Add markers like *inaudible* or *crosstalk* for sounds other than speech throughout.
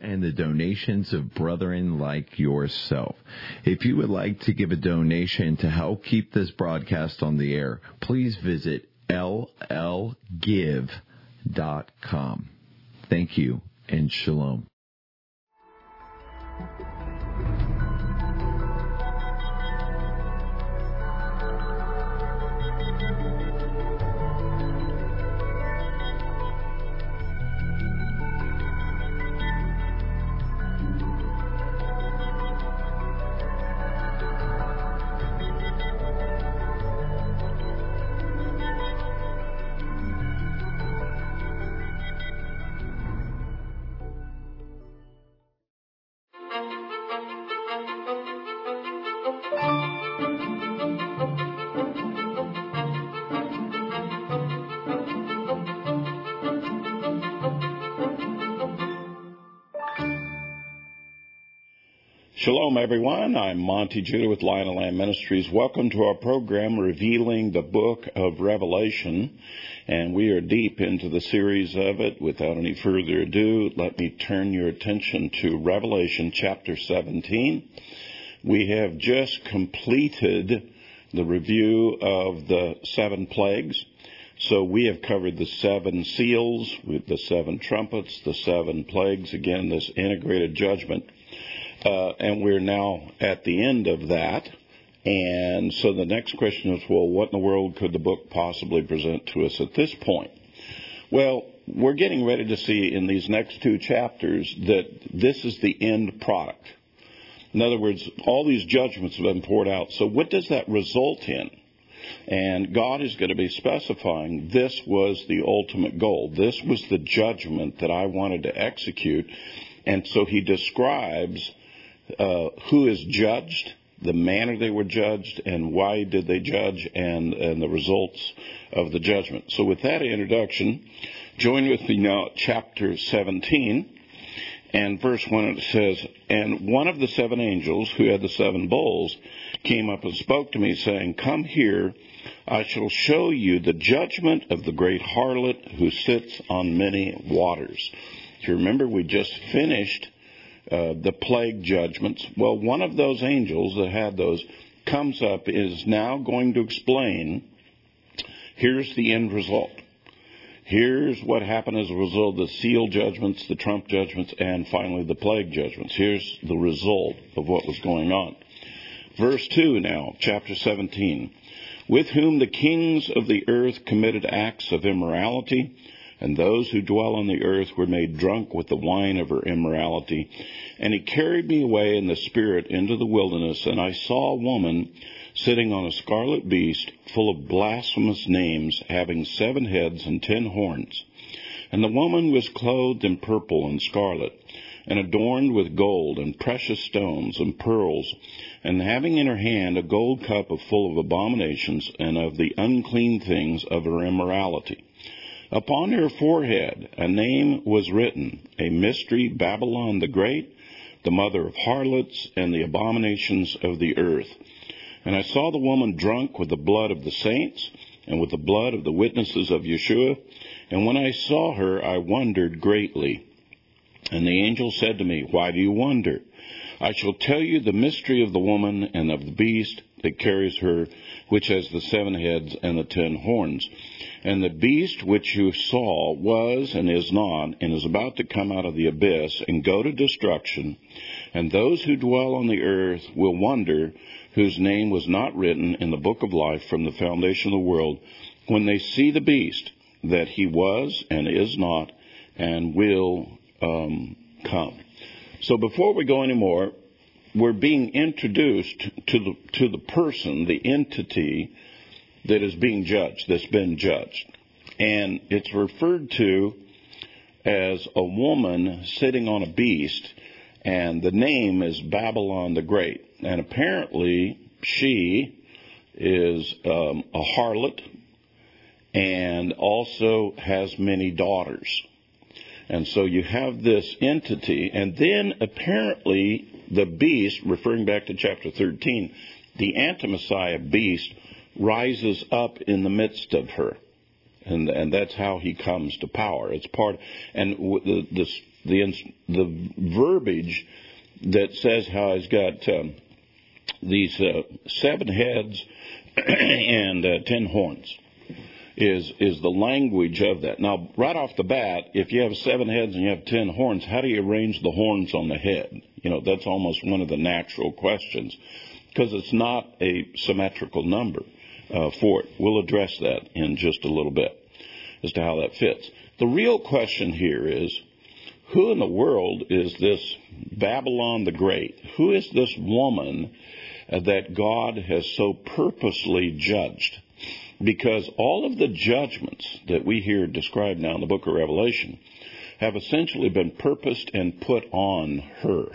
and the donations of brethren like yourself. If you would like to give a donation to help keep this broadcast on the air, please visit llgive.com. Thank you and shalom. I'm Monte Judah with Lion and Lamb Ministries. Welcome to our program revealing the book of Revelation. And we are deep into the series of it. Without any further ado, let me turn your attention to Revelation chapter 17. We have just completed the review of the seven plagues. So we have covered the seven seals with the seven trumpets, the seven plagues, again, this integrated judgment. Uh, and we're now at the end of that. And so the next question is, well, what in the world could the book possibly present to us at this point? Well, we're getting ready to see in these next two chapters that this is the end product. In other words, all these judgments have been poured out. So what does that result in? And God is going to be specifying this was the ultimate goal. This was the judgment that I wanted to execute. And so he describes uh, who is judged, the manner they were judged, and why did they judge, and, and the results of the judgment. So, with that introduction, join with me now at chapter 17. And verse 1 it says, And one of the seven angels who had the seven bowls came up and spoke to me, saying, Come here, I shall show you the judgment of the great harlot who sits on many waters. If you remember, we just finished uh, the plague judgments. Well, one of those angels that had those comes up is now going to explain here's the end result. Here's what happened as a result of the seal judgments, the trump judgments, and finally the plague judgments. Here's the result of what was going on. Verse 2 now, chapter 17. With whom the kings of the earth committed acts of immorality and those who dwell on the earth were made drunk with the wine of her immorality. And he carried me away in the spirit into the wilderness, and I saw a woman sitting on a scarlet beast full of blasphemous names, having seven heads and ten horns. And the woman was clothed in purple and scarlet, and adorned with gold and precious stones and pearls, and having in her hand a gold cup full of abominations and of the unclean things of her immorality. Upon her forehead a name was written, a mystery Babylon the Great, the mother of harlots and the abominations of the earth. And I saw the woman drunk with the blood of the saints and with the blood of the witnesses of Yeshua. And when I saw her, I wondered greatly. And the angel said to me, Why do you wonder? I shall tell you the mystery of the woman and of the beast that carries her, which has the seven heads and the ten horns. And the beast which you saw was and is not, and is about to come out of the abyss and go to destruction. And those who dwell on the earth will wonder whose name was not written in the book of life from the foundation of the world when they see the beast that he was and is not and will um, come. So before we go any more, we're being introduced to the, to the person, the entity that is being judged, that's been judged. And it's referred to as a woman sitting on a beast, and the name is Babylon the Great. And apparently, she is um, a harlot and also has many daughters. And so you have this entity, and then apparently the beast, referring back to chapter 13, the anti-Messiah beast rises up in the midst of her. And, and that's how he comes to power. It's part, and the, the the the verbiage that says how he's got um, these uh, seven heads *clears throat* and uh, ten horns is is the language of that. Now, right off the bat, if you have seven heads and you have ten horns, how do you arrange the horns on the head? You know, that's almost one of the natural questions because it's not a symmetrical number uh, for it. We'll address that in just a little bit as to how that fits. The real question here is who in the world is this Babylon the Great? Who is this woman that God has so purposely judged? Because all of the judgments that we hear described now in the book of Revelation have essentially been purposed and put on her.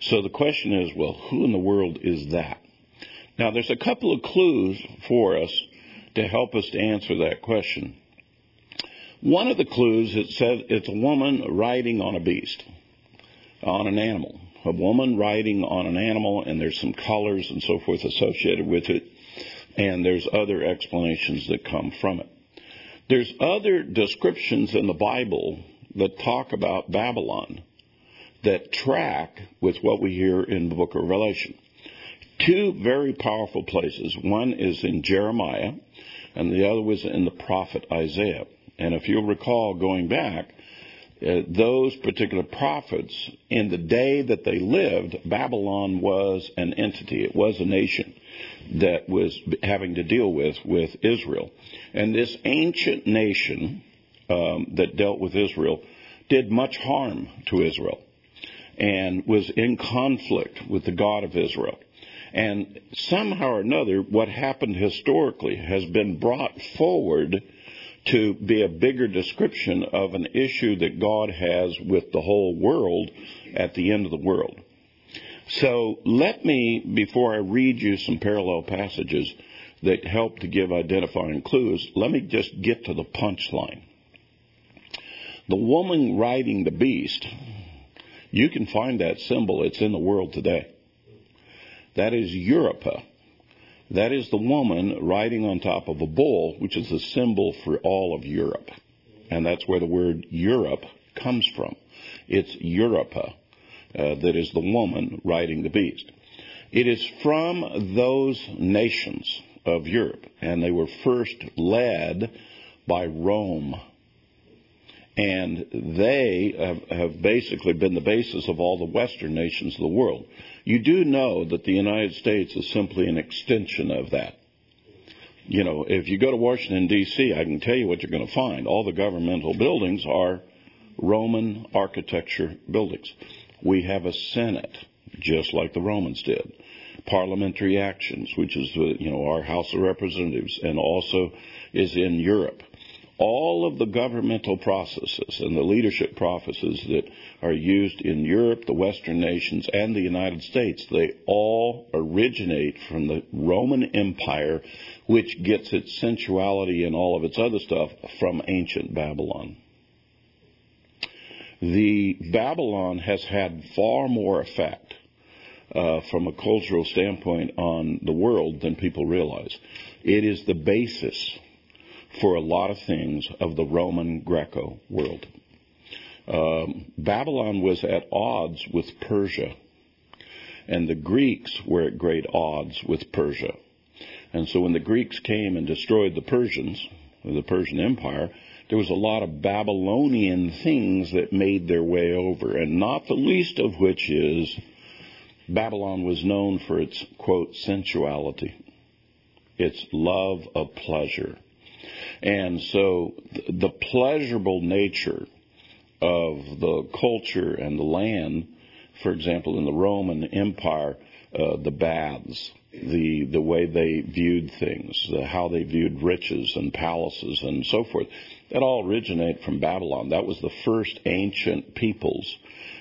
So the question is, well, who in the world is that? Now, there's a couple of clues for us to help us to answer that question. One of the clues it says it's a woman riding on a beast, on an animal. A woman riding on an animal, and there's some colors and so forth associated with it, and there's other explanations that come from it. There's other descriptions in the Bible that talk about Babylon that track with what we hear in the book of Revelation. Two very powerful places. One is in Jeremiah, and the other was in the prophet Isaiah. And if you'll recall going back, uh, those particular prophets, in the day that they lived, Babylon was an entity. It was a nation that was having to deal with with Israel. And this ancient nation um, that dealt with Israel did much harm to Israel and was in conflict with the God of Israel. And somehow or another, what happened historically has been brought forward to be a bigger description of an issue that God has with the whole world at the end of the world. So let me, before I read you some parallel passages that help to give identifying clues, let me just get to the punchline. The woman riding the beast, you can find that symbol. It's in the world today. That is Europa. That is the woman riding on top of a bull, which is a symbol for all of Europe. And that's where the word Europe comes from. It's Europa Uh, that is the woman riding the beast. It is from those nations of Europe, and they were first led by Rome. And they have, have basically been the basis of all the Western nations of the world. You do know that the United States is simply an extension of that. You know, if you go to Washington, D.C., I can tell you what you're going to find. All the governmental buildings are Roman architecture buildings. We have a Senate, just like the Romans did. Parliamentary actions, which is, you know, our House of Representatives, and also is in Europe all of the governmental processes and the leadership processes that are used in Europe, the Western nations, and the United States, they all originate from the Roman Empire, which gets its sensuality and all of its other stuff from ancient Babylon. The Babylon has had far more effect uh, from a cultural standpoint on the world than people realize. It is the basis for a lot of things of the Roman Greco world. Um, Babylon was at odds with Persia, and the Greeks were at great odds with Persia. And so when the Greeks came and destroyed the Persians, the Persian Empire, there was a lot of Babylonian things that made their way over, and not the least of which is Babylon was known for its, quote, sensuality, its love of pleasure. And so the pleasurable nature of the culture and the land, for example, in the Roman Empire, uh, the baths, the the way they viewed things, the, how they viewed riches and palaces and so forth, that all originate from Babylon. That was the first ancient peoples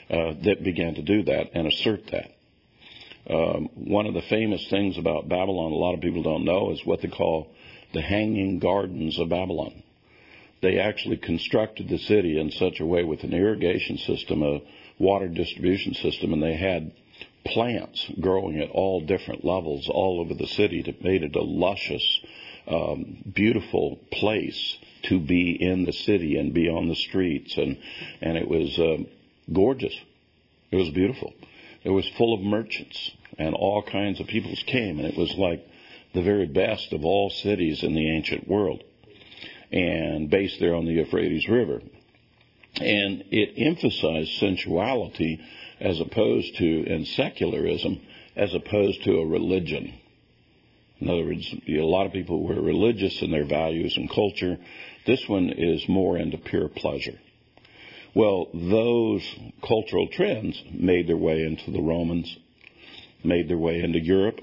uh, that began to do that and assert that. Um, one of the famous things about Babylon, a lot of people don't know, is what they call the hanging gardens of Babylon. They actually constructed the city in such a way with an irrigation system, a water distribution system, and they had plants growing at all different levels all over the city that made it a luscious, um, beautiful place to be in the city and be on the streets, and and it was uh, gorgeous. It was beautiful. It was full of merchants, and all kinds of peoples came, and it was like the very best of all cities in the ancient world, and based there on the Euphrates River. And it emphasized sensuality as opposed to, and secularism, as opposed to a religion. In other words, a lot of people were religious in their values and culture. This one is more into pure pleasure. Well, those cultural trends made their way into the Romans, made their way into Europe,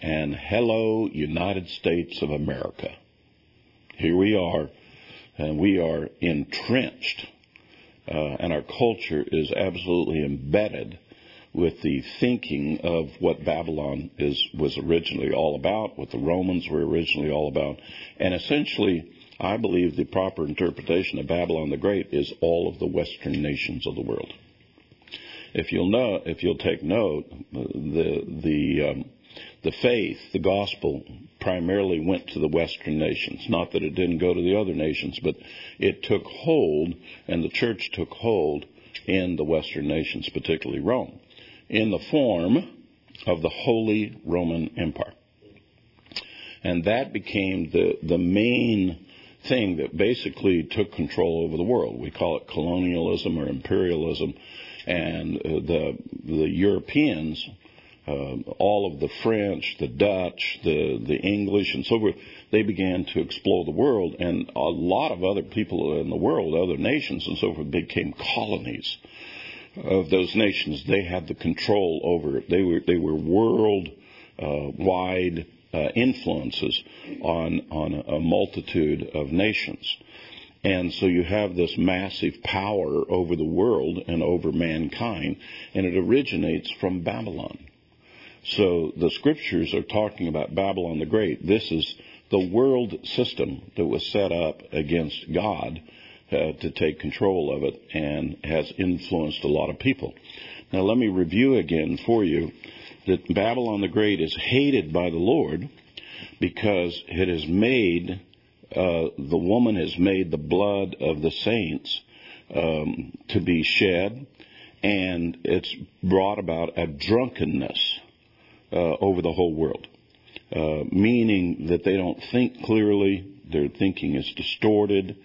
and hello, United States of America. Here we are, and we are entrenched, uh, and our culture is absolutely embedded with the thinking of what Babylon is was originally all about, what the Romans were originally all about, and essentially, I believe the proper interpretation of Babylon the Great is all of the Western nations of the world. If you'll know, if you'll take note, the the um, the faith, the gospel, primarily went to the Western nations. Not that it didn't go to the other nations, but it took hold, and the church took hold in the Western nations, particularly Rome in the form of the Holy Roman Empire. And that became the, the main thing that basically took control over the world. We call it colonialism or imperialism. And uh, the, the Europeans, uh, all of the French, the Dutch, the, the English, and so forth, they began to explore the world. And a lot of other people in the world, other nations and so forth, became colonies of those nations, they had the control over it. They were they were world uh, wide uh, influences on on a multitude of nations. And so you have this massive power over the world and over mankind, and it originates from Babylon. So the scriptures are talking about Babylon the Great. This is the world system that was set up against God uh, to take control of it and has influenced a lot of people. Now, let me review again for you that Babylon the Great is hated by the Lord because it has made, uh, the woman has made the blood of the saints um, to be shed, and it's brought about a drunkenness over the whole world. Uh, meaning that they don't think clearly, their thinking is distorted,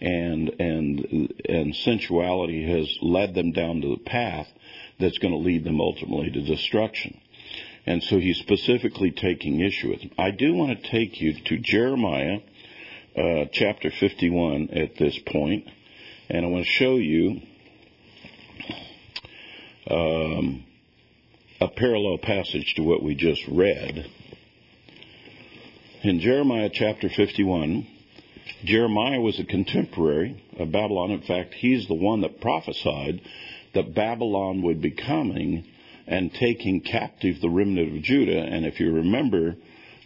and and and sensuality has led them down to the path that's going to lead them ultimately to destruction. And so he's specifically taking issue with them. I do want to take you to Jeremiah uh, chapter 51 at this point, and I want to show you um, a parallel passage to what we just read. In Jeremiah chapter 51, Jeremiah was a contemporary of Babylon. In fact, he's the one that prophesied that Babylon would be coming and taking captive the remnant of Judah. And if you remember,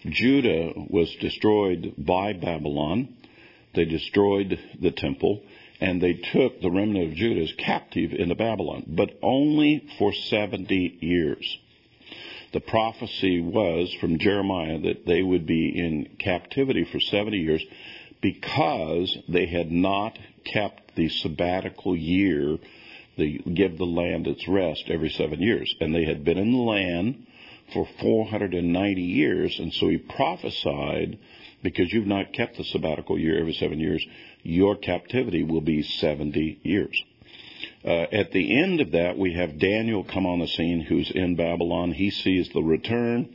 Judah was destroyed by Babylon. They destroyed the temple and they took the remnant of Judah as captive into Babylon, but only for 70 years. The prophecy was from Jeremiah that they would be in captivity for 70 years because they had not kept the sabbatical year, they give the land its rest every seven years. And they had been in the land for 490 years, and so he prophesied, because you've not kept the sabbatical year every seven years, your captivity will be 70 years. Uh, at the end of that, we have Daniel come on the scene who's in Babylon. He sees the return.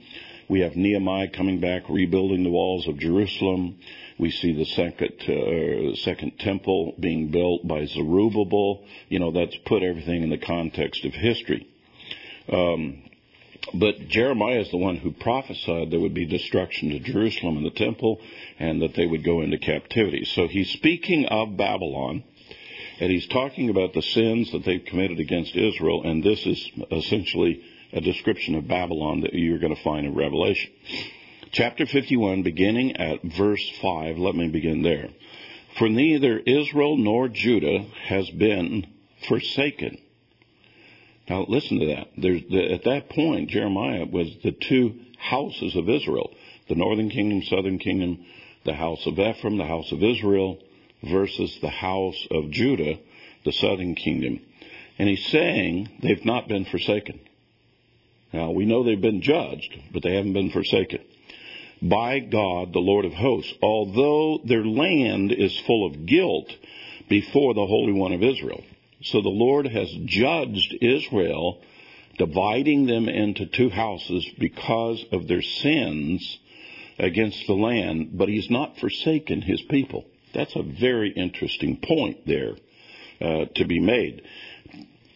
We have Nehemiah coming back, rebuilding the walls of Jerusalem. We see the second uh, second temple being built by Zerubbabel. You know, that's put everything in the context of history. Um, but Jeremiah is the one who prophesied there would be destruction to Jerusalem and the temple, and that they would go into captivity. So he's speaking of Babylon, and he's talking about the sins that they've committed against Israel, and this is essentially a description of Babylon that you're going to find in Revelation chapter 51, beginning at verse 5. Let me begin there. For neither Israel nor Judah has been forsaken. Now listen to that. The, at that point, Jeremiah was the two houses of Israel the northern kingdom, southern kingdom, the house of Ephraim, the house of Israel, versus the house of Judah, the southern kingdom. And he's saying they've not been forsaken. Now, we know they've been judged, but they haven't been forsaken. By God, the Lord of hosts, although their land is full of guilt before the Holy One of Israel. So the Lord has judged Israel, dividing them into two houses because of their sins against the land, but he's not forsaken his people. That's a very interesting point there uh, to be made.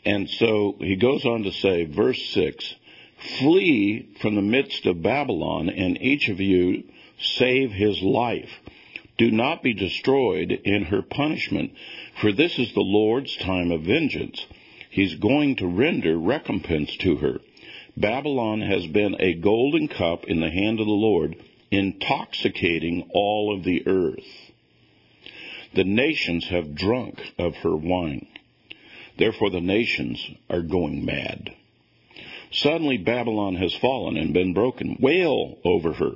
And so he goes on to say, verse 6 Flee from the midst of Babylon, and each of you save his life. Do not be destroyed in her punishment, for this is the Lord's time of vengeance. He's going to render recompense to her. Babylon has been a golden cup in the hand of the Lord, intoxicating all of the earth. The nations have drunk of her wine. Therefore, the nations are going mad. Suddenly, Babylon has fallen and been broken. Wail over her.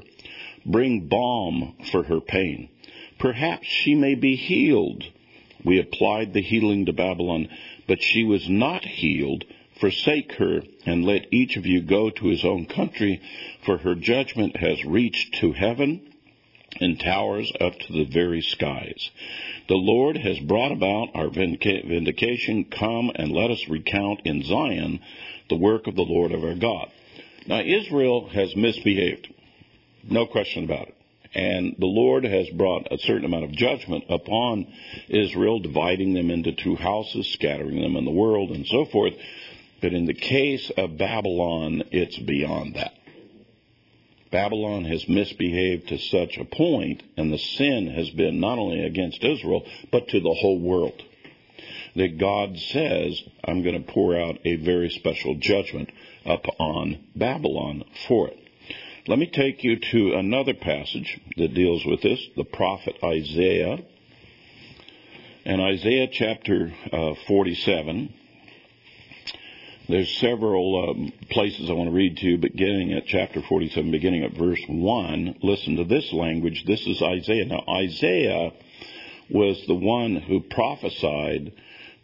Bring balm for her pain. Perhaps she may be healed. We applied the healing to Babylon, but she was not healed. Forsake her, and let each of you go to his own country, for her judgment has reached to heaven and towers up to the very skies. The Lord has brought about our vindication. Come and let us recount in Zion the work of the Lord of our God. Now, Israel has misbehaved. No question about it. And the Lord has brought a certain amount of judgment upon Israel, dividing them into two houses, scattering them in the world, and so forth. But in the case of Babylon, it's beyond that. Babylon has misbehaved to such a point, and the sin has been not only against Israel, but to the whole world. That God says, I'm going to pour out a very special judgment upon Babylon for it. Let me take you to another passage that deals with this, the prophet Isaiah. And Isaiah chapter uh, 47, there's several um, places I want to read to you, beginning at chapter 47, beginning at verse 1. Listen to this language. This is Isaiah. Now, Isaiah was the one who prophesied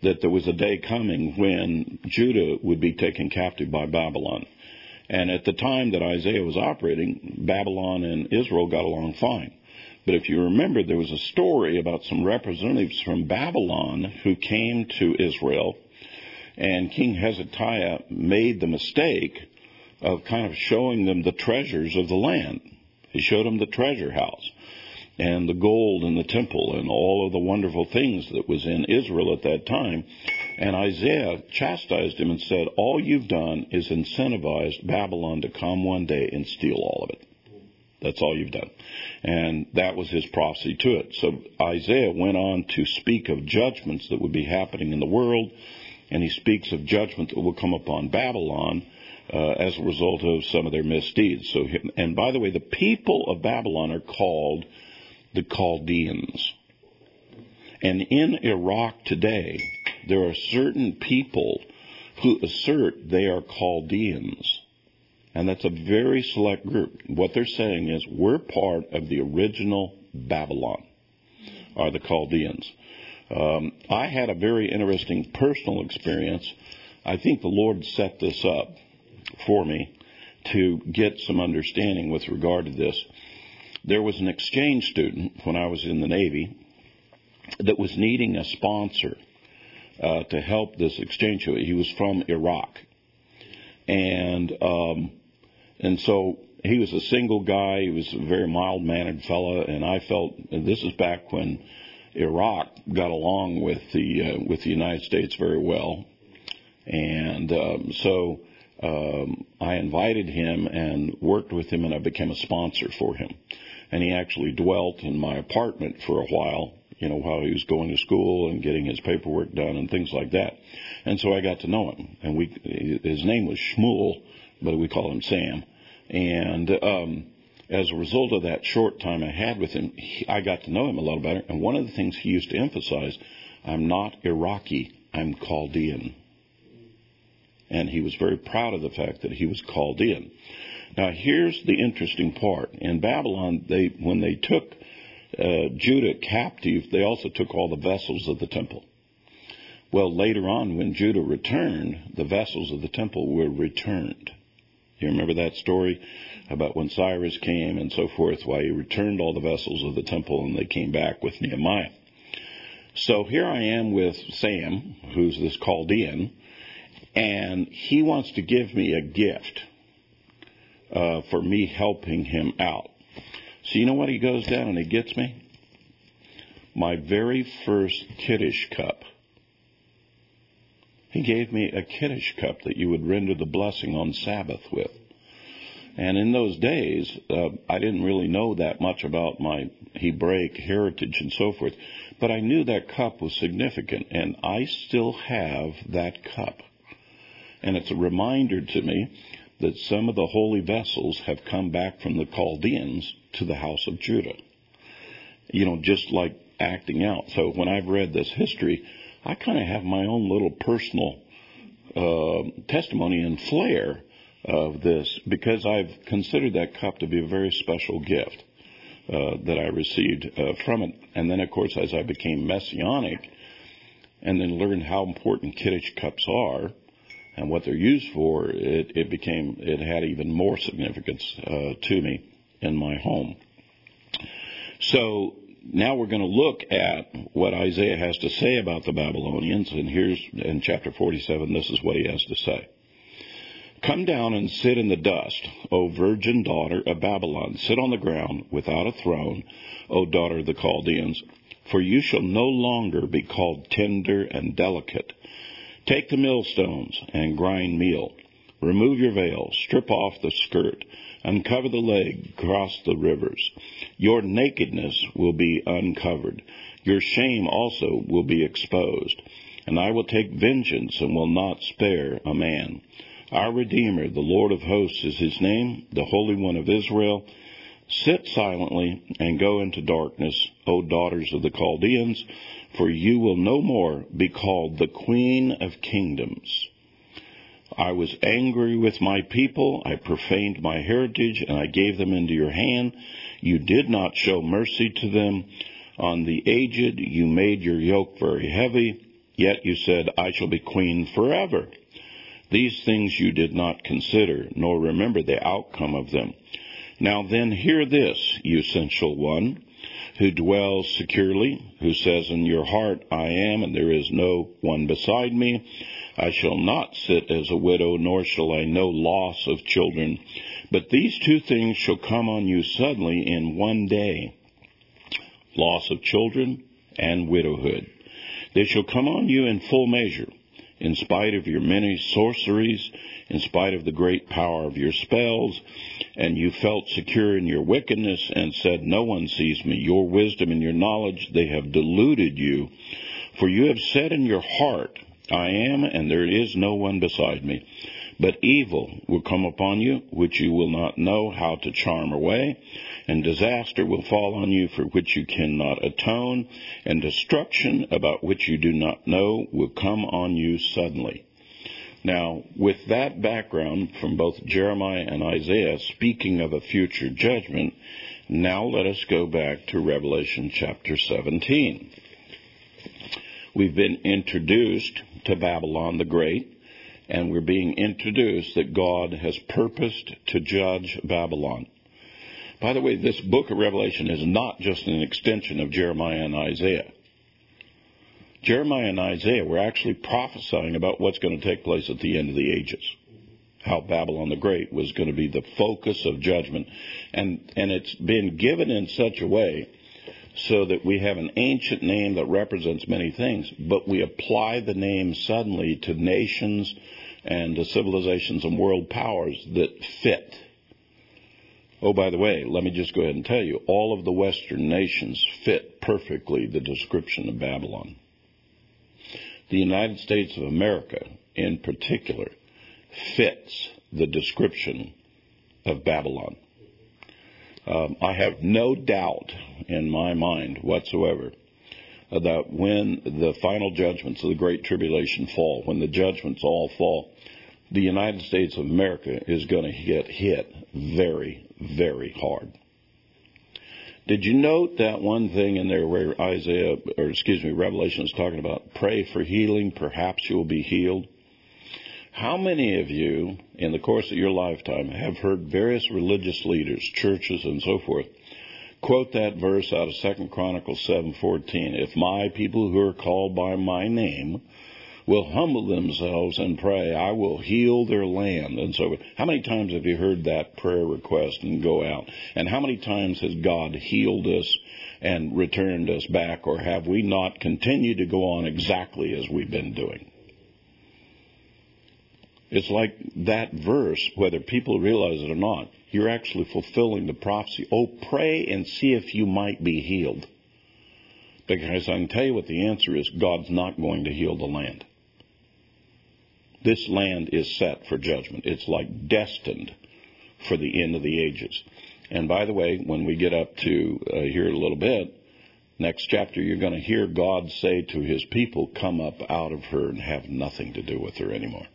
that there was a day coming when Judah would be taken captive by Babylon. And at the time that Isaiah was operating, Babylon and Israel got along fine. But if you remember, there was a story about some representatives from Babylon who came to Israel and King Hezekiah made the mistake of kind of showing them the treasures of the land. He showed them the treasure house and the gold in the temple and all of the wonderful things that was in Israel at that time. And Isaiah chastised him and said, All you've done is incentivized Babylon to come one day and steal all of it. That's all you've done. And that was his prophecy to it. So Isaiah went on to speak of judgments that would be happening in the world and he speaks of judgment that will come upon Babylon uh, as a result of some of their misdeeds. So, and by the way, the people of Babylon are called the Chaldeans. And in Iraq today, there are certain people who assert they are Chaldeans. And that's a very select group. What they're saying is we're part of the original Babylon, are the Chaldeans. Um, I had a very interesting personal experience. I think the Lord set this up for me to get some understanding with regard to this. There was an exchange student when I was in the Navy that was needing a sponsor uh, to help this exchange. He was from Iraq, and um, and so he was a single guy. He was a very mild mannered fellow, and I felt and this is back when Iraq got along with the uh, with the United States very well, and um, so um, I invited him and worked with him, and I became a sponsor for him. And he actually dwelt in my apartment for a while, you know, while he was going to school and getting his paperwork done and things like that. And so I got to know him, and we his name was Shmuel, but we call him Sam, and um, as a result of that short time I had with him, he, I got to know him a lot better. And one of the things he used to emphasize, I'm not Iraqi, I'm Chaldean. And he was very proud of the fact that he was Chaldean. Now here's the interesting part. In Babylon, they, when they took uh, Judah captive, they also took all the vessels of the temple. Well, later on, when Judah returned, the vessels of the temple were returned. You remember that story about when Cyrus came and so forth, why he returned all the vessels of the temple and they came back with Nehemiah. So here I am with Sam, who's this Chaldean, and he wants to give me a gift uh, for me helping him out. So you know what he goes down and he gets me? My very first Kiddush cup. He gave me a Kiddush cup that you would render the blessing on Sabbath with. And in those days, uh, I didn't really know that much about my Hebraic heritage and so forth, but I knew that cup was significant, and I still have that cup. And it's a reminder to me that some of the holy vessels have come back from the Chaldeans to the house of Judah. You know, just like acting out. So when I've read this history, I kind of have my own little personal uh, testimony and flair of this because I've considered that cup to be a very special gift uh, that I received uh, from it. And then, of course, as I became messianic and then learned how important Kiddush cups are, and what they're used for, it, it became it had even more significance uh, to me in my home. So now we're going to look at what Isaiah has to say about the Babylonians, and here's in chapter 47. This is what he has to say. Come down and sit in the dust, O virgin daughter of Babylon. Sit on the ground without a throne, O daughter of the Chaldeans, for you shall no longer be called tender and delicate Take the millstones and grind meal. Remove your veil, strip off the skirt, uncover the leg, cross the rivers. Your nakedness will be uncovered. Your shame also will be exposed. And I will take vengeance and will not spare a man. Our Redeemer, the Lord of hosts is his name, the Holy One of Israel. Sit silently and go into darkness, O daughters of the Chaldeans for you will no more be called the Queen of Kingdoms. I was angry with my people, I profaned my heritage, and I gave them into your hand. You did not show mercy to them. On the aged you made your yoke very heavy, yet you said, I shall be queen forever. These things you did not consider, nor remember the outcome of them. Now then hear this, you sensual one who dwells securely, who says in your heart, I am, and there is no one beside me. I shall not sit as a widow, nor shall I know loss of children. But these two things shall come on you suddenly in one day loss of children and widowhood. They shall come on you in full measure, in spite of your many sorceries in spite of the great power of your spells, and you felt secure in your wickedness and said, No one sees me. Your wisdom and your knowledge, they have deluded you. For you have said in your heart, I am, and there is no one beside me. But evil will come upon you, which you will not know how to charm away, and disaster will fall on you for which you cannot atone, and destruction about which you do not know will come on you suddenly. Now, with that background from both Jeremiah and Isaiah speaking of a future judgment, now let us go back to Revelation chapter 17. We've been introduced to Babylon the Great, and we're being introduced that God has purposed to judge Babylon. By the way, this book of Revelation is not just an extension of Jeremiah and Isaiah. Jeremiah and Isaiah were actually prophesying about what's going to take place at the end of the ages. How Babylon the Great was going to be the focus of judgment. And, and it's been given in such a way so that we have an ancient name that represents many things, but we apply the name suddenly to nations and to civilizations and world powers that fit. Oh, by the way, let me just go ahead and tell you, all of the Western nations fit perfectly the description of Babylon the United States of America in particular fits the description of Babylon. Um, I have no doubt in my mind whatsoever that when the final judgments of the Great Tribulation fall, when the judgments all fall, the United States of America is going to get hit very, very hard. Did you note that one thing in there where Isaiah, or excuse me, Revelation is talking about pray for healing, perhaps you'll be healed? How many of you, in the course of your lifetime, have heard various religious leaders, churches, and so forth, quote that verse out of Second Chronicles 7:14? If my people who are called by my name will humble themselves and pray, I will heal their land. And so, how many times have you heard that prayer request and go out? And how many times has God healed us and returned us back, or have we not continued to go on exactly as we've been doing? It's like that verse, whether people realize it or not, you're actually fulfilling the prophecy. Oh, pray and see if you might be healed. Because I can tell you what the answer is God's not going to heal the land. This land is set for judgment. It's like destined for the end of the ages. And by the way, when we get up to uh, here a little bit, next chapter, you're going to hear God say to his people, Come up out of her and have nothing to do with her anymore.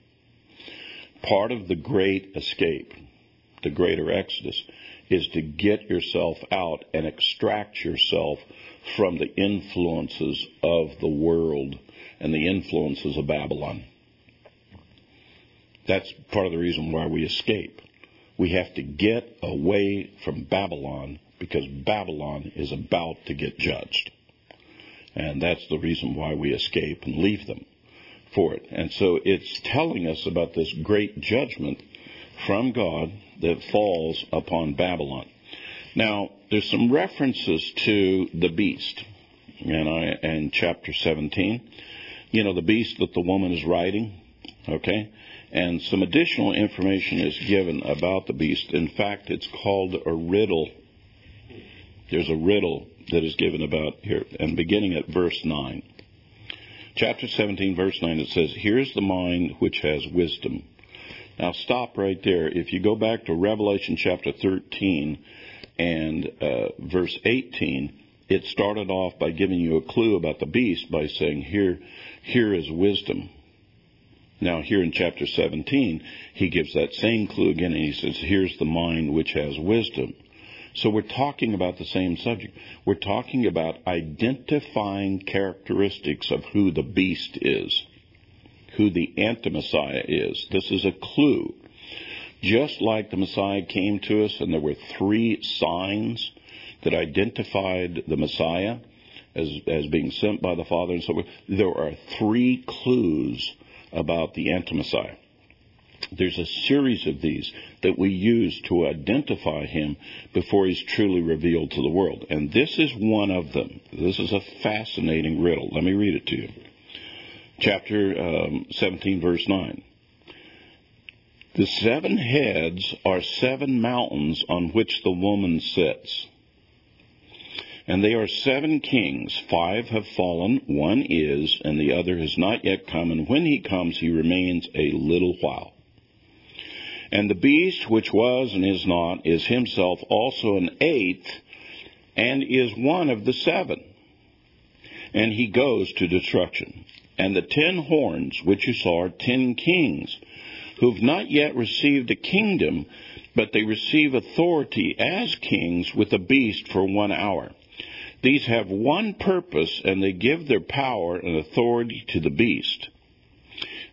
Part of the great escape, the greater exodus, is to get yourself out and extract yourself from the influences of the world and the influences of Babylon. That's part of the reason why we escape. We have to get away from Babylon because Babylon is about to get judged. And that's the reason why we escape and leave them for it. And so it's telling us about this great judgment from God that falls upon Babylon. Now, there's some references to the beast in, I, in chapter 17. You know, the beast that the woman is riding, okay? And some additional information is given about the beast. In fact, it's called a riddle. There's a riddle that is given about here, and beginning at verse 9. Chapter 17, verse 9, it says, Here's the mind which has wisdom. Now, stop right there. If you go back to Revelation chapter 13 and uh, verse 18, it started off by giving you a clue about the beast by saying, Here, here is wisdom. Now, here in chapter 17, he gives that same clue again, and he says, Here's the mind which has wisdom. So we're talking about the same subject. We're talking about identifying characteristics of who the beast is, who the anti-Messiah is. This is a clue. Just like the Messiah came to us and there were three signs that identified the Messiah as, as being sent by the Father and so forth, there are three clues about the anti-Messiah. There's a series of these that we use to identify him before he's truly revealed to the world. And this is one of them. This is a fascinating riddle. Let me read it to you. Chapter um, 17, verse 9. The seven heads are seven mountains on which the woman sits. And they are seven kings. Five have fallen, one is, and the other has not yet come, and when he comes, he remains a little while. And the beast, which was and is not, is himself also an eighth, and is one of the seven. And he goes to destruction. And the ten horns, which you saw, are ten kings, who've not yet received a kingdom, but they receive authority as kings with the beast for one hour. These have one purpose, and they give their power and authority to the beast.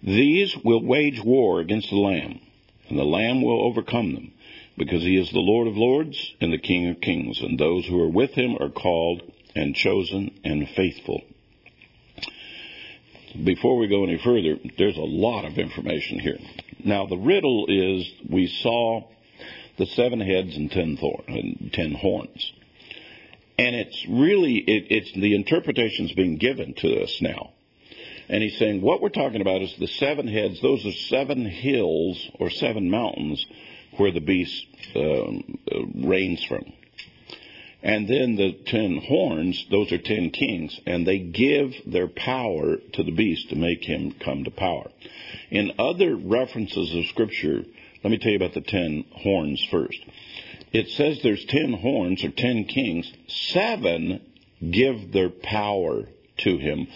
These will wage war against the Lamb, and the Lamb will overcome them, because he is the Lord of lords and the King of kings, and those who are with him are called and chosen and faithful. Before we go any further, there's a lot of information here. Now, the riddle is we saw the seven heads and ten, thorn, and ten horns. And it's really, it, it's the interpretation's being given to us now. And he's saying what we're talking about is the seven heads. Those are seven hills or seven mountains where the beast um, reigns from. And then the ten horns, those are ten kings, and they give their power to the beast to make him come to power. In other references of Scripture, let me tell you about the ten horns first it says there's ten horns or ten kings. Seven give their power to him.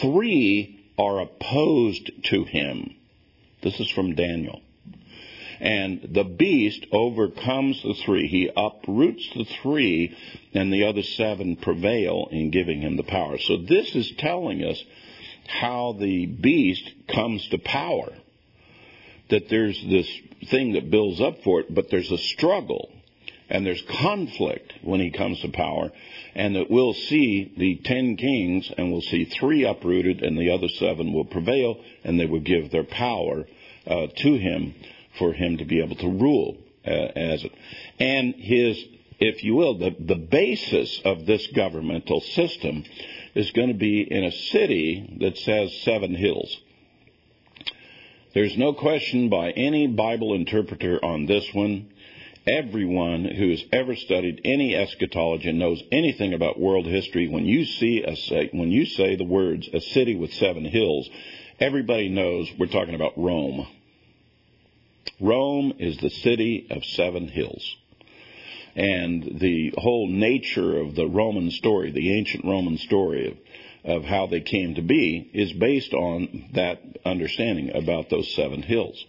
Three are opposed to him. This is from Daniel. And the beast overcomes the three. He uproots the three, and the other seven prevail in giving him the power. So this is telling us how the beast comes to power. That there's this thing that builds up for it, but there's a struggle and there's conflict when he comes to power, and that we'll see the ten kings, and we'll see three uprooted, and the other seven will prevail, and they will give their power uh, to him for him to be able to rule uh, as it. And his, if you will, the, the basis of this governmental system is going to be in a city that says seven hills. There's no question by any Bible interpreter on this one everyone who has ever studied any eschatology and knows anything about world history, when you see a when you say the words "a city with seven hills," everybody knows we're talking about Rome. Rome is the city of seven hills. And the whole nature of the Roman story, the ancient Roman story of, of how they came to be, is based on that understanding about those seven hills.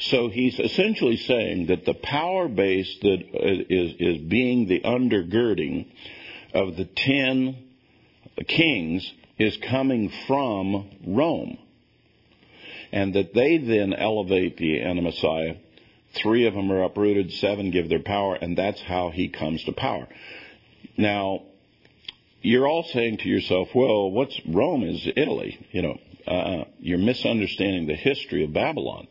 So he's essentially saying that the power base that uh, is, is being the undergirding of the ten kings is coming from Rome. And that they then elevate the Messiah. Three of them are uprooted, seven give their power, and that's how he comes to power. Now, you're all saying to yourself, well, what's Rome is Italy. You know, uh, you're misunderstanding the history of Babylon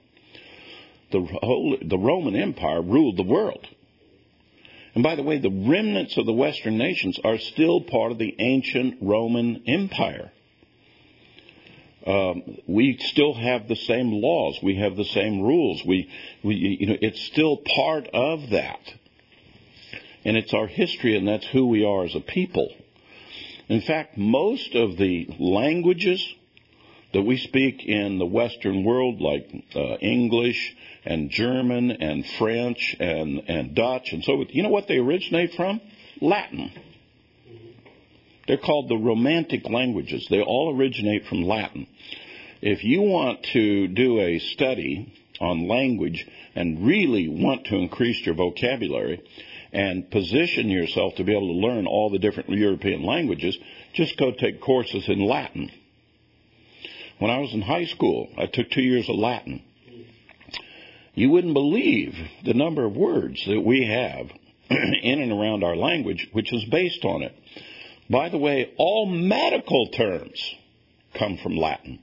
the, whole, the Roman Empire ruled the world. And by the way, the remnants of the Western nations are still part of the ancient Roman Empire. Um, we still have the same laws. We have the same rules. We, we, you know, it's still part of that. And it's our history, and that's who we are as a people. In fact, most of the languages that we speak in the Western world, like uh, English and German and French and, and Dutch and so forth, you know what they originate from? Latin. They're called the Romantic languages. They all originate from Latin. If you want to do a study on language and really want to increase your vocabulary and position yourself to be able to learn all the different European languages, just go take courses in Latin. When I was in high school, I took two years of Latin. You wouldn't believe the number of words that we have *clears throat* in and around our language, which is based on it. By the way, all medical terms come from Latin.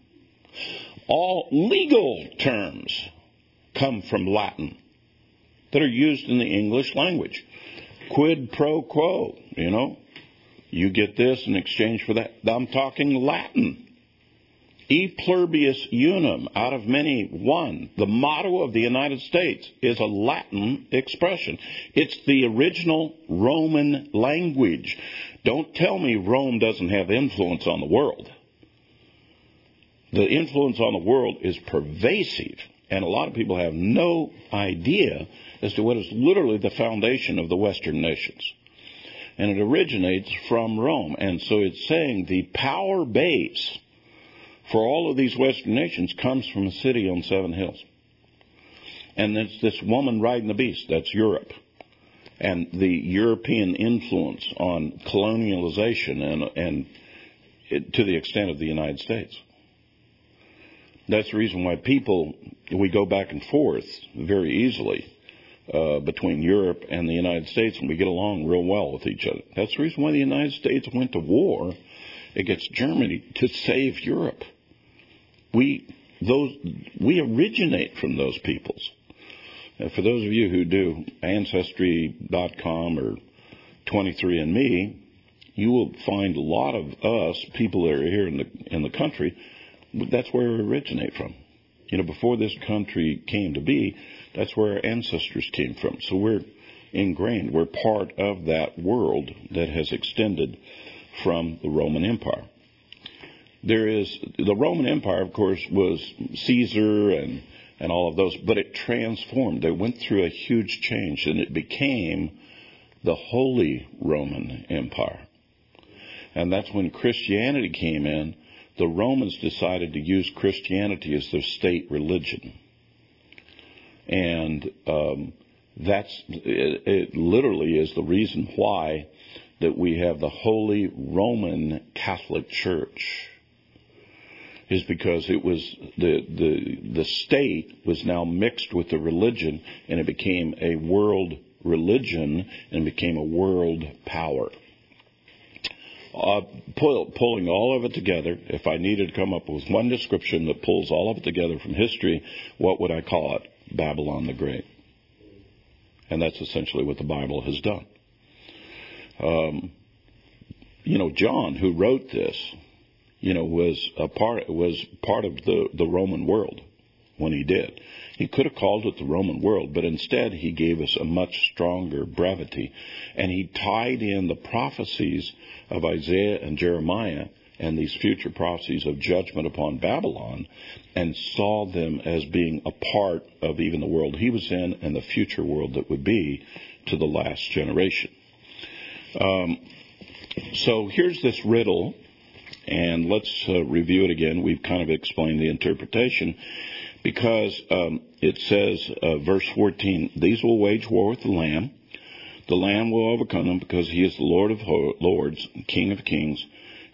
All legal terms come from Latin that are used in the English language. Quid pro quo, you know. You get this in exchange for that. I'm talking Latin. E pluribus unum, out of many, one. The motto of the United States is a Latin expression. It's the original Roman language. Don't tell me Rome doesn't have influence on the world. The influence on the world is pervasive, and a lot of people have no idea as to what is literally the foundation of the Western nations. And it originates from Rome. And so it's saying the power base for all of these Western nations comes from a city on seven hills. And it's this woman riding the beast, that's Europe. And the European influence on colonialization and, and it, to the extent of the United States. That's the reason why people, we go back and forth very easily uh, between Europe and the United States, and we get along real well with each other. That's the reason why the United States went to war against Germany to save Europe. We those we originate from those peoples. Uh, for those of you who do Ancestry.com or 23andMe, you will find a lot of us people that are here in the in the country. That's where we originate from. You know, before this country came to be, that's where our ancestors came from. So we're ingrained. We're part of that world that has extended from the Roman Empire there is the Roman Empire, of course, was Caesar and and all of those, but it transformed. They went through a huge change, and it became the Holy Roman Empire. And that's when Christianity came in. The Romans decided to use Christianity as their state religion. And um, that's it, it literally is the reason why that we have the Holy Roman Catholic Church is because it was the the the state was now mixed with the religion and it became a world religion and became a world power. Uh, pull, pulling all of it together, if I needed to come up with one description that pulls all of it together from history, what would I call it? Babylon the Great. And that's essentially what the Bible has done. Um, you know, John, who wrote this, you know, was a part was part of the the Roman world when he did. He could have called it the Roman world, but instead he gave us a much stronger brevity, and he tied in the prophecies of Isaiah and Jeremiah and these future prophecies of judgment upon Babylon and saw them as being a part of even the world he was in and the future world that would be to the last generation. Um, so here's this riddle, and let's uh, review it again. We've kind of explained the interpretation because um, it says, uh, verse 14, these will wage war with the Lamb. The Lamb will overcome them because he is the Lord of lords, King of kings,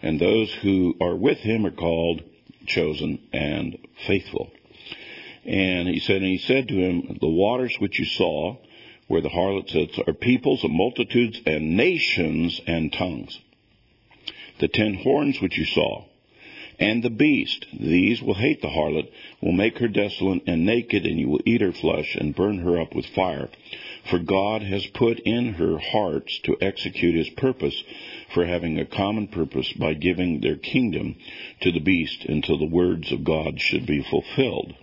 and those who are with him are called, chosen, and faithful. And he said, and he said to him, the waters which you saw, where the harlot sits, are peoples and multitudes and nations and tongues. The ten horns which you saw, and the beast, these will hate the harlot, will make her desolate and naked, and you will eat her flesh and burn her up with fire. For God has put in her hearts to execute his purpose, for having a common purpose by giving their kingdom to the beast until the words of God should be fulfilled.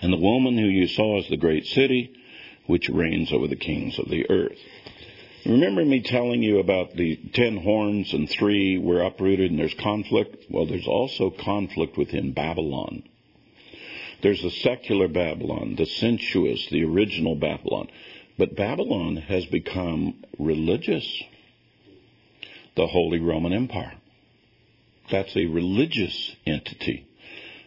And the woman who you saw is the great city, which reigns over the kings of the earth. Remember me telling you about the ten horns and three were uprooted and there's conflict? Well, there's also conflict within Babylon. There's the secular Babylon, the sensuous, the original Babylon. But Babylon has become religious. The Holy Roman Empire. That's a religious entity.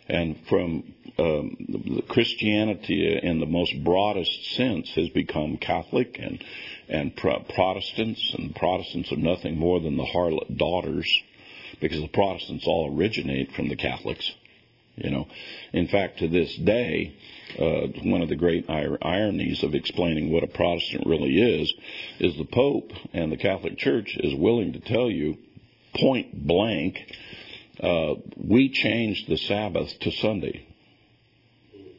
And from um, Christianity in the most broadest sense has become Catholic and and Pro- Protestants, and Protestants are nothing more than the harlot daughters, because the Protestants all originate from the Catholics. You know, in fact, to this day, uh, one of the great ir- ironies of explaining what a Protestant really is, is the Pope and the Catholic Church is willing to tell you, point blank, uh, we changed the Sabbath to Sunday.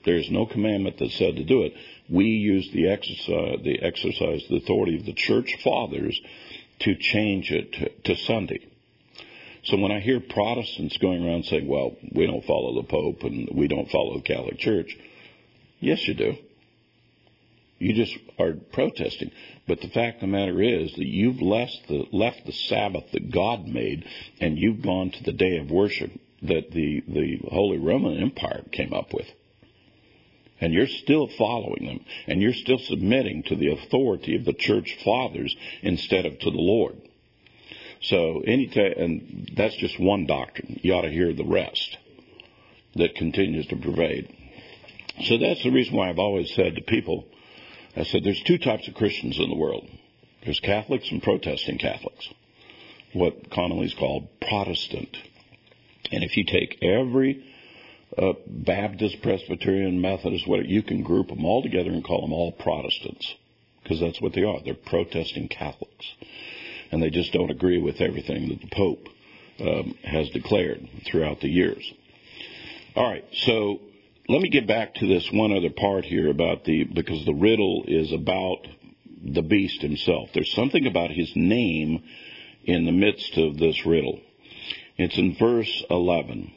There's no commandment that said to do it. We used the exercise, the exercise, the authority of the church fathers to change it to, to Sunday. So when I hear Protestants going around saying, well, we don't follow the Pope and we don't follow the Catholic Church, yes, you do. You just are protesting. But the fact of the matter is that you've left the, left the Sabbath that God made and you've gone to the day of worship that the, the Holy Roman Empire came up with and you're still following them, and you're still submitting to the authority of the church fathers instead of to the Lord. So, any t- and that's just one doctrine. You ought to hear the rest that continues to pervade. So that's the reason why I've always said to people, I said there's two types of Christians in the world. There's Catholics and protesting Catholics. What commonly is called Protestant. And if you take every uh, Baptist, Presbyterian, Methodist, whatever, you can group them all together and call them all Protestants because that's what they are. They're protesting Catholics, and they just don't agree with everything that the Pope um, has declared throughout the years. All right, so let me get back to this one other part here about the because the riddle is about the beast himself. There's something about his name in the midst of this riddle. It's in verse 11.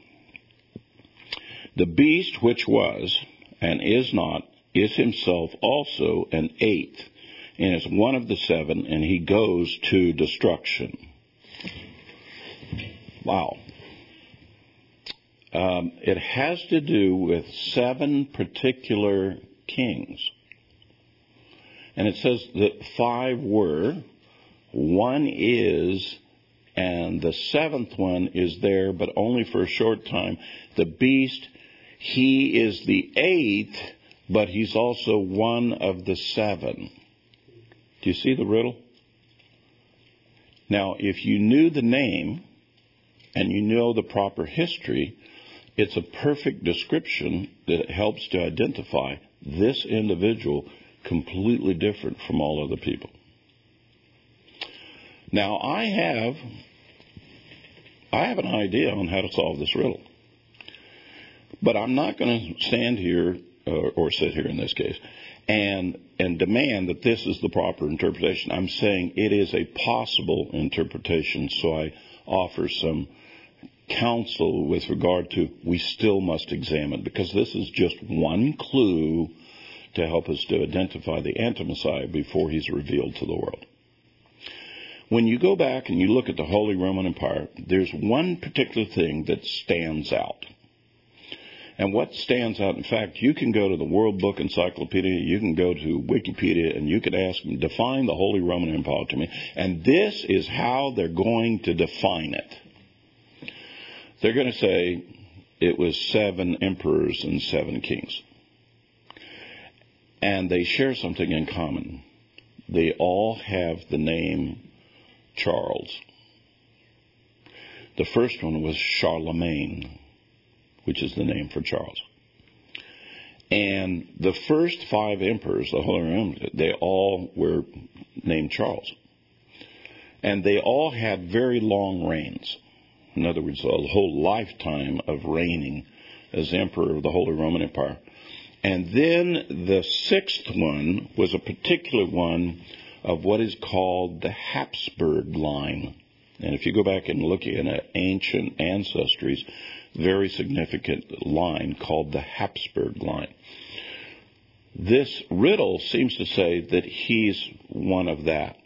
The beast which was and is not is himself also an eighth, and is one of the seven, and he goes to destruction. Wow. Um, it has to do with seven particular kings. And it says that five were, one is, and the seventh one is there, but only for a short time. The beast he is the eighth but he's also one of the seven. Do you see the riddle? Now, if you knew the name and you know the proper history, it's a perfect description that helps to identify this individual completely different from all other people. Now, I have I have an idea on how to solve this riddle. But I'm not going to stand here or, or sit here in this case and and demand that this is the proper interpretation. I'm saying it is a possible interpretation, so I offer some counsel with regard to we still must examine because this is just one clue to help us to identify the anti-Messiah before he's revealed to the world. When you go back and you look at the Holy Roman Empire, there's one particular thing that stands out. And what stands out, in fact, you can go to the World Book Encyclopedia, you can go to Wikipedia, and you can ask them, define the Holy Roman Empire to me. And this is how they're going to define it. They're going to say it was seven emperors and seven kings. And they share something in common. They all have the name Charles. The first one was Charlemagne which is the name for Charles. And the first five emperors, the Holy Roman, they all were named Charles. And they all had very long reigns. In other words, a whole lifetime of reigning as emperor of the Holy Roman Empire. And then the sixth one was a particular one of what is called the Habsburg line. And if you go back and look at ancient ancestries, very significant line called the Habsburg line. This riddle seems to say that he's one of that.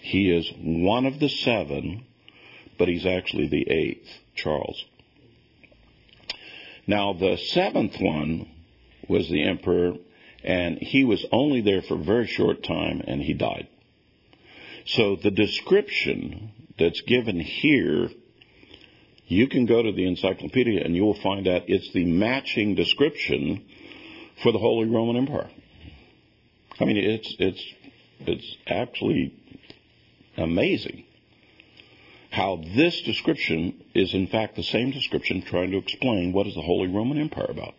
He is one of the seven, but he's actually the eighth, Charles. Now, the seventh one was the emperor, and he was only there for a very short time, and he died. So the description that's given here you can go to the encyclopedia and you will find out it's the matching description for the Holy Roman Empire. I mean, it's it's it's actually amazing how this description is in fact the same description trying to explain what is the Holy Roman Empire about.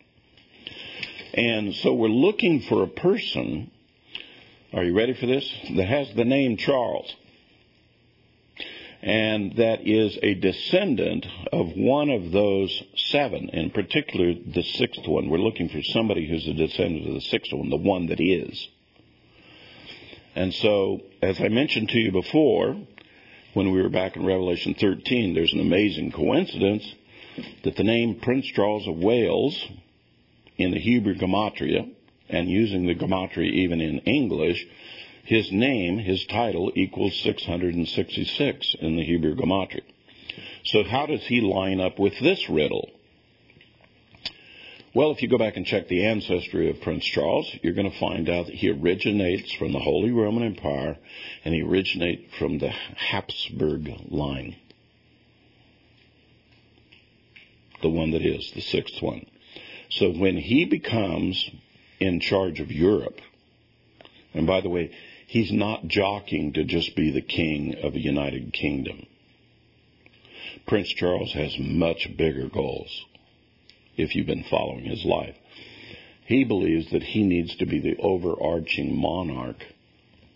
And so we're looking for a person, are you ready for this? That has the name Charles and that is a descendant of one of those seven, in particular the sixth one. We're looking for somebody who's a descendant of the sixth one, the one that is. And so, as I mentioned to you before, when we were back in Revelation 13, there's an amazing coincidence that the name Prince Charles of Wales in the Hebrew Gematria, and using the Gematria even in English, his name, his title, equals 666 in the Hebrew Gematria. So how does he line up with this riddle? Well, if you go back and check the ancestry of Prince Charles, you're going to find out that he originates from the Holy Roman Empire and he originates from the Habsburg line. The one that is, the sixth one. So when he becomes in charge of Europe, and by the way, He's not jockeying to just be the king of the United Kingdom. Prince Charles has much bigger goals if you've been following his life. He believes that he needs to be the overarching monarch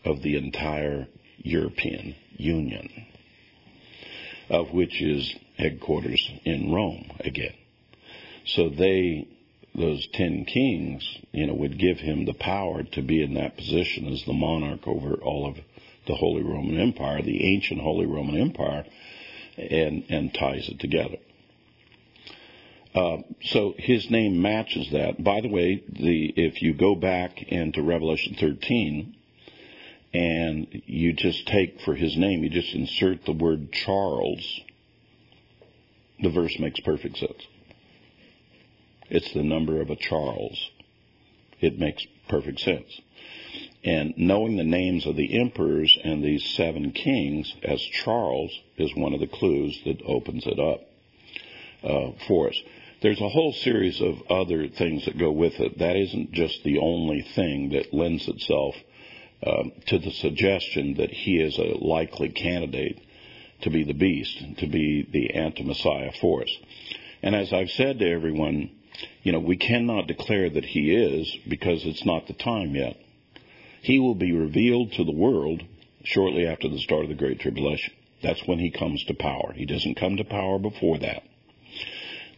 of the entire European Union, of which is headquarters in Rome again. So they those ten kings, you know, would give him the power to be in that position as the monarch over all of the Holy Roman Empire, the ancient Holy Roman Empire, and, and ties it together. Uh, so his name matches that. By the way, the if you go back into Revelation 13 and you just take for his name, you just insert the word Charles, the verse makes perfect sense. It's the number of a Charles. It makes perfect sense. And knowing the names of the emperors and these seven kings as Charles is one of the clues that opens it up uh, for us. There's a whole series of other things that go with it. That isn't just the only thing that lends itself um, to the suggestion that he is a likely candidate to be the beast, to be the anti-Messiah for us. And as I've said to everyone, you know, we cannot declare that he is because it's not the time yet. He will be revealed to the world shortly after the start of the Great Tribulation. That's when he comes to power. He doesn't come to power before that.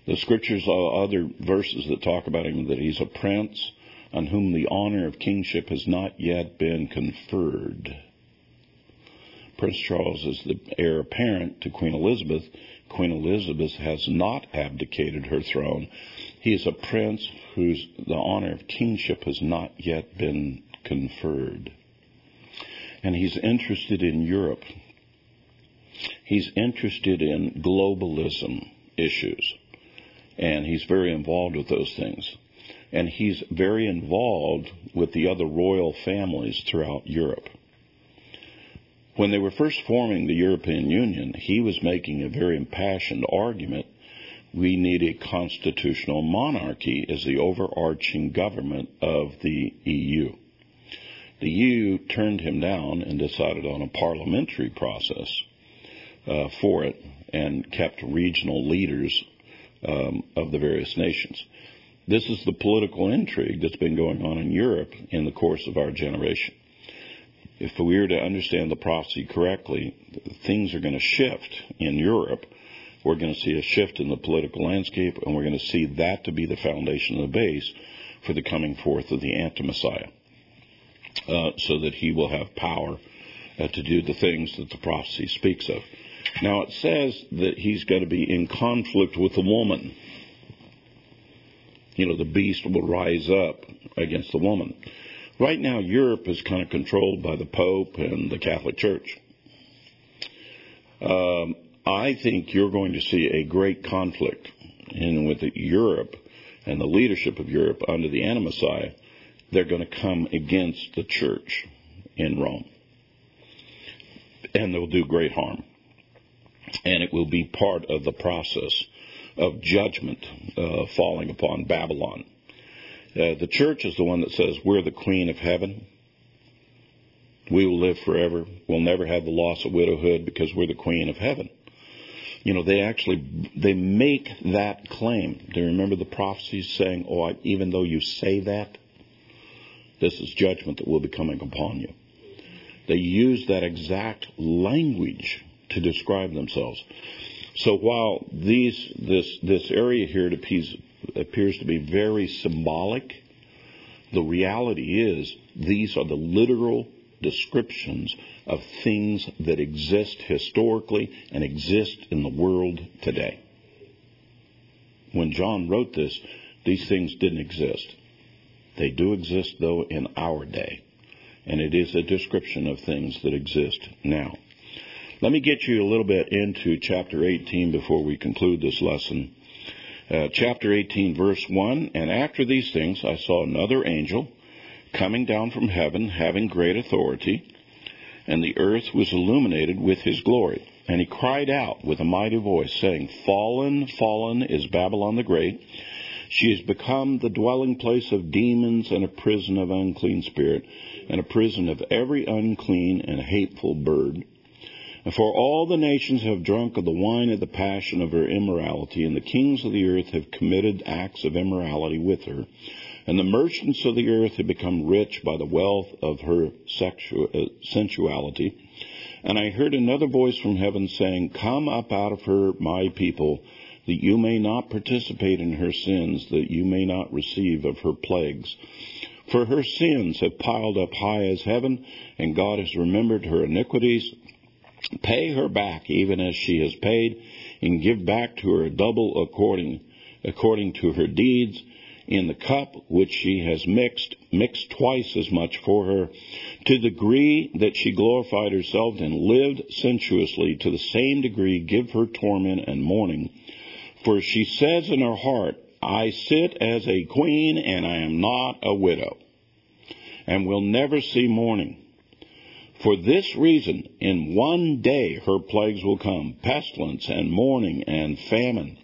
The scriptures, other verses that talk about him, that he's a prince on whom the honor of kingship has not yet been conferred. Prince Charles is the heir apparent to Queen Elizabeth. Queen Elizabeth has not abdicated her throne. He is a prince whose the honor of kingship has not yet been conferred. And he's interested in Europe. He's interested in globalism issues. And he's very involved with those things. And he's very involved with the other royal families throughout Europe. When they were first forming the European Union, he was making a very impassioned argument we need a constitutional monarchy as the overarching government of the EU. The EU turned him down and decided on a parliamentary process uh, for it and kept regional leaders um, of the various nations. This is the political intrigue that's been going on in Europe in the course of our generation if we are to understand the prophecy correctly, things are going to shift in Europe. We're going to see a shift in the political landscape, and we're going to see that to be the foundation of the base for the coming forth of the anti-Messiah, uh, so that he will have power uh, to do the things that the prophecy speaks of. Now it says that he's going to be in conflict with the woman. You know, the beast will rise up against the woman. Right now, Europe is kind of controlled by the Pope and the Catholic Church. Um, I think you're going to see a great conflict in with Europe and the leadership of Europe under the Anti-Messiah. They're going to come against the church in Rome. And they'll do great harm. And it will be part of the process of judgment uh, falling upon Babylon. Uh, the church is the one that says we're the queen of heaven. We will live forever. We'll never have the loss of widowhood because we're the queen of heaven. You know, they actually, they make that claim. Do you remember the prophecies saying, oh, I, even though you say that, this is judgment that will be coming upon you. They use that exact language to describe themselves. So while these, this, this area here appears, appears to be very symbolic, the reality is these are the literal descriptions of things that exist historically and exist in the world today. When John wrote this, these things didn't exist. They do exist, though, in our day. And it is a description of things that exist now. Let me get you a little bit into chapter 18 before we conclude this lesson. Uh, chapter 18, verse 1 And after these things I saw another angel coming down from heaven, having great authority, and the earth was illuminated with his glory. And he cried out with a mighty voice, saying, Fallen, fallen is Babylon the Great. She has become the dwelling place of demons and a prison of unclean spirit, and a prison of every unclean and hateful bird. For all the nations have drunk of the wine of the passion of her immorality, and the kings of the earth have committed acts of immorality with her. And the merchants of the earth have become rich by the wealth of her uh, sensuality. And I heard another voice from heaven saying, Come up out of her, my people, that you may not participate in her sins, that you may not receive of her plagues. For her sins have piled up high as heaven, and God has remembered her iniquities. Pay her back even as she has paid, and give back to her double according, according to her deeds. In the cup which she has mixed, mix twice as much for her. To the degree that she glorified herself and lived sensuously, to the same degree give her torment and mourning. For she says in her heart, I sit as a queen and I am not a widow, and will never see mourning. For this reason, in one day her plagues will come, pestilence and mourning and famine.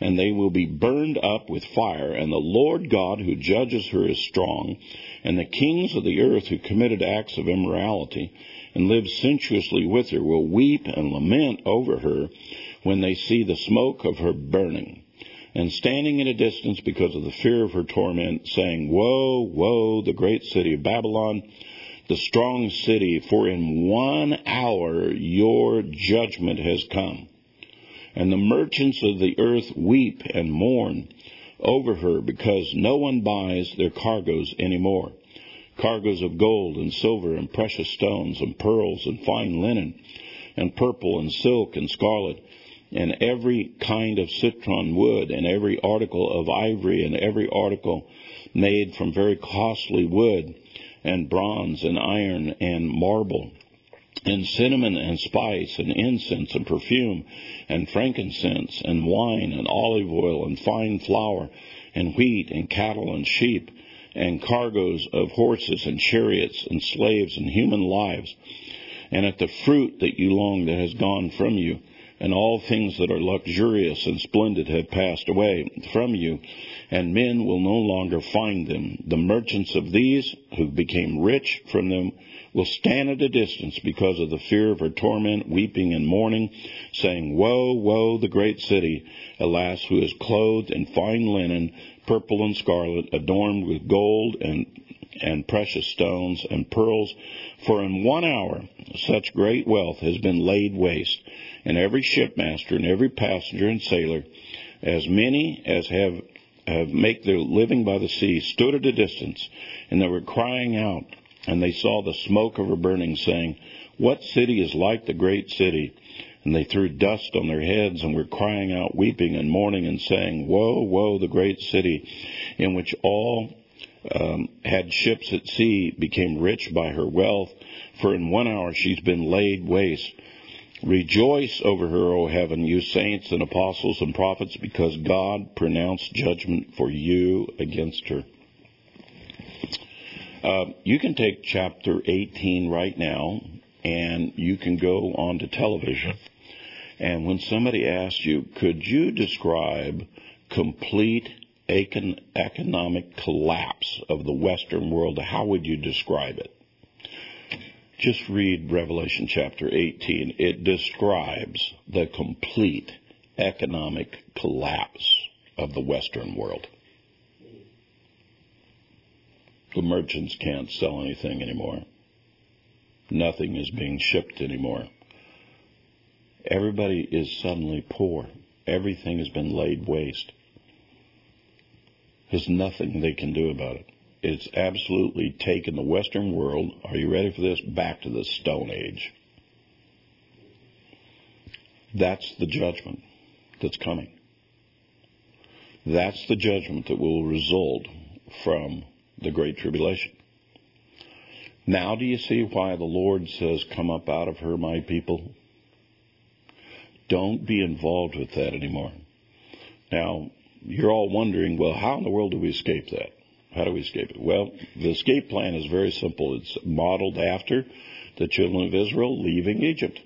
and they will be burned up with fire. And the Lord God who judges her is strong, and the kings of the earth who committed acts of immorality and lived sensuously with her will weep and lament over her when they see the smoke of her burning. And standing at a distance because of the fear of her torment, saying, Woe, woe, the great city of Babylon, the strong city, for in one hour your judgment has come. And the merchants of the earth weep and mourn over her because no one buys their cargoes anymore cargoes of gold and silver and precious stones and pearls and fine linen and purple and silk and scarlet and every kind of citron wood and every article of ivory and every article made from very costly wood and bronze and iron and marble and cinnamon and spice and incense and perfume and frankincense and wine and olive oil and fine flour and wheat and cattle and sheep and cargoes of horses and chariots and slaves and human lives, and at the fruit that you long that has gone from you, and all things that are luxurious and splendid have passed away from you, and men will no longer find them. The merchants of these, who became rich from them, will stand at a distance because of the fear of her torment, weeping and mourning, saying, Woe, woe, the great city, alas, who is clothed in fine linen, purple and scarlet, adorned with gold and and precious stones and pearls, for in one hour such great wealth has been laid waste, and every shipmaster and every passenger and sailor, as many as have, have make their living by the sea, stood at a distance, and they were crying out, and they saw the smoke of her burning, saying, What city is like the great city? And they threw dust on their heads and were crying out, weeping and mourning and saying, Woe, woe, the great city in which all um, had ships at sea became rich by her wealth, for in one hour she's been laid waste. Rejoice over her, O heaven, you saints and apostles and prophets, because God pronounced judgment for you against her. Uh, you can take chapter 18 right now, and you can go on to television and when somebody asks you, could you describe complete economic collapse of the Western world, how would you describe it? Just read Revelation chapter 18. It describes the complete economic collapse of the Western world. The merchants can't sell anything anymore. Nothing is being shipped anymore. Everybody is suddenly poor. Everything has been laid waste. There's nothing they can do about it. It's absolutely taken the Western world, are you ready for this, back to the Stone Age. That's the judgment that's coming. That's the judgment that will result from the Great Tribulation. Now do you see why the Lord says, Come up out of her, my people? Don't be involved with that anymore. Now, you're all wondering, well, how in the world do we escape that? How do we escape it? Well, the escape plan is very simple. It's modeled after the children of Israel leaving Egypt.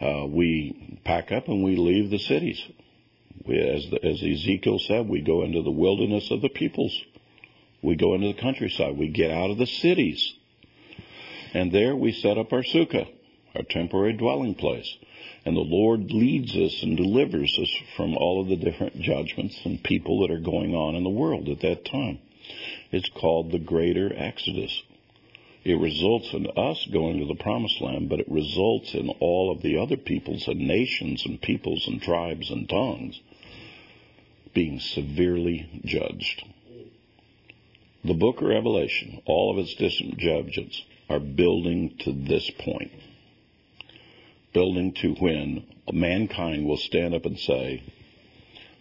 Uh, we pack up and we leave the cities. We, as, the, as Ezekiel said, we go into the wilderness of the peoples. We go into the countryside. We get out of the cities. And there we set up our sukkah, our temporary dwelling place. And the Lord leads us and delivers us from all of the different judgments and people that are going on in the world at that time. It's called the Greater Exodus. It results in us going to the promised land, but it results in all of the other peoples and nations and peoples and tribes and tongues being severely judged. The book of Revelation, all of its distant judgments, are building to this point building to when mankind will stand up and say,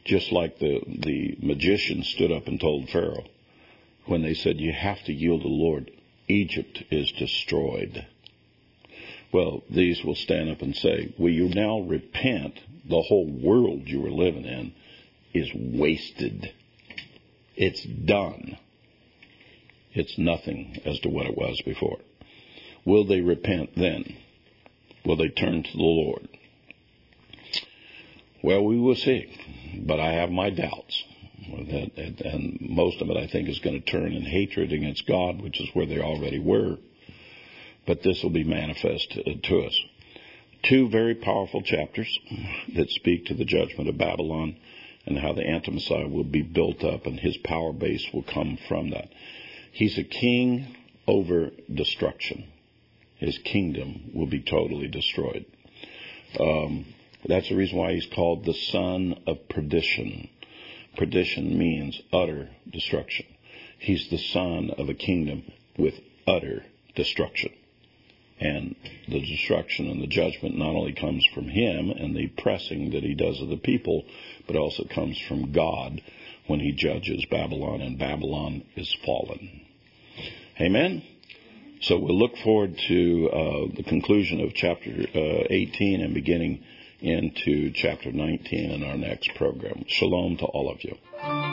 just like the, the magician stood up and told Pharaoh, when they said, You have to yield to the Lord, Egypt is destroyed. Well, these will stand up and say, Will you now repent? The whole world you were living in is wasted. It's done. It's nothing as to what it was before. Will they repent then? Will they turn to the Lord? Well, we will see, but I have my doubts. And most of it, I think, is going to turn in hatred against God, which is where they already were. But this will be manifest to us. Two very powerful chapters that speak to the judgment of Babylon and how the anti-Messiah will be built up and his power base will come from that. He's a king over destruction. His kingdom will be totally destroyed. Um, that's the reason why he's called the son of perdition. Perdition means utter destruction. He's the son of a kingdom with utter destruction. And the destruction and the judgment not only comes from him and the pressing that he does of the people, but also comes from God when he judges Babylon, and Babylon is fallen. Amen? So we'll look forward to uh, the conclusion of chapter uh, 18 and beginning into chapter 19 in our next program. Shalom to all of you.